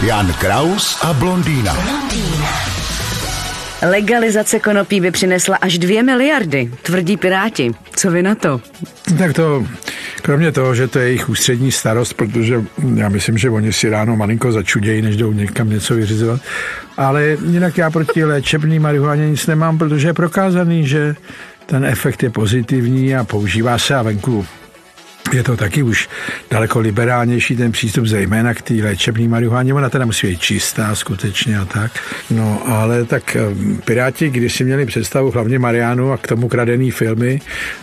Jan Kraus a blondýna. Legalizace konopí by přinesla až dvě miliardy, tvrdí Piráti. Co vy na to? Tak to, kromě toho, že to je jejich ústřední starost, protože já myslím, že oni si ráno malinko začudějí, než jdou někam něco vyřizovat, ale jinak já proti léčebný marihuaně nic nemám, protože je prokázaný, že ten efekt je pozitivní a používá se a venku je to taky už daleko liberálnější ten přístup, zejména k té léčebné marihuáně. Ona teda musí být čistá skutečně a tak. No, ale tak Piráti když si měli představu hlavně Marianu a k tomu kradený filmy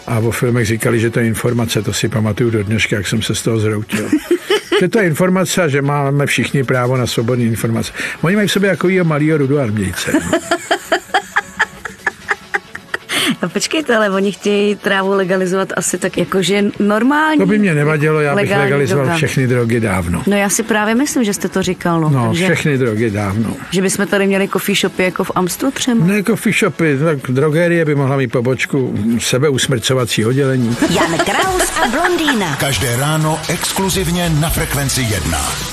a o filmech říkali, že to je informace, to si pamatuju do dneška, jak jsem se z toho zroutil. že to je informace a že máme všichni právo na svobodné informace. Oni mají v sobě takovýho malýho rudu armějce. No počkejte, ale oni chtějí trávu legalizovat asi tak jakože normální. To by mě nevadilo, já bych legalizoval droga. všechny drogy dávno. No já si právě myslím, že jste to říkal. No, no takže, všechny drogy dávno. Že bychom tady měli coffee shopy jako v Amstlu třeba? Ne coffee shopy, tak drogerie by mohla mít pobočku sebeusmrcovací oddělení. Jan Kraus a blondýna. Každé ráno exkluzivně na Frekvenci 1.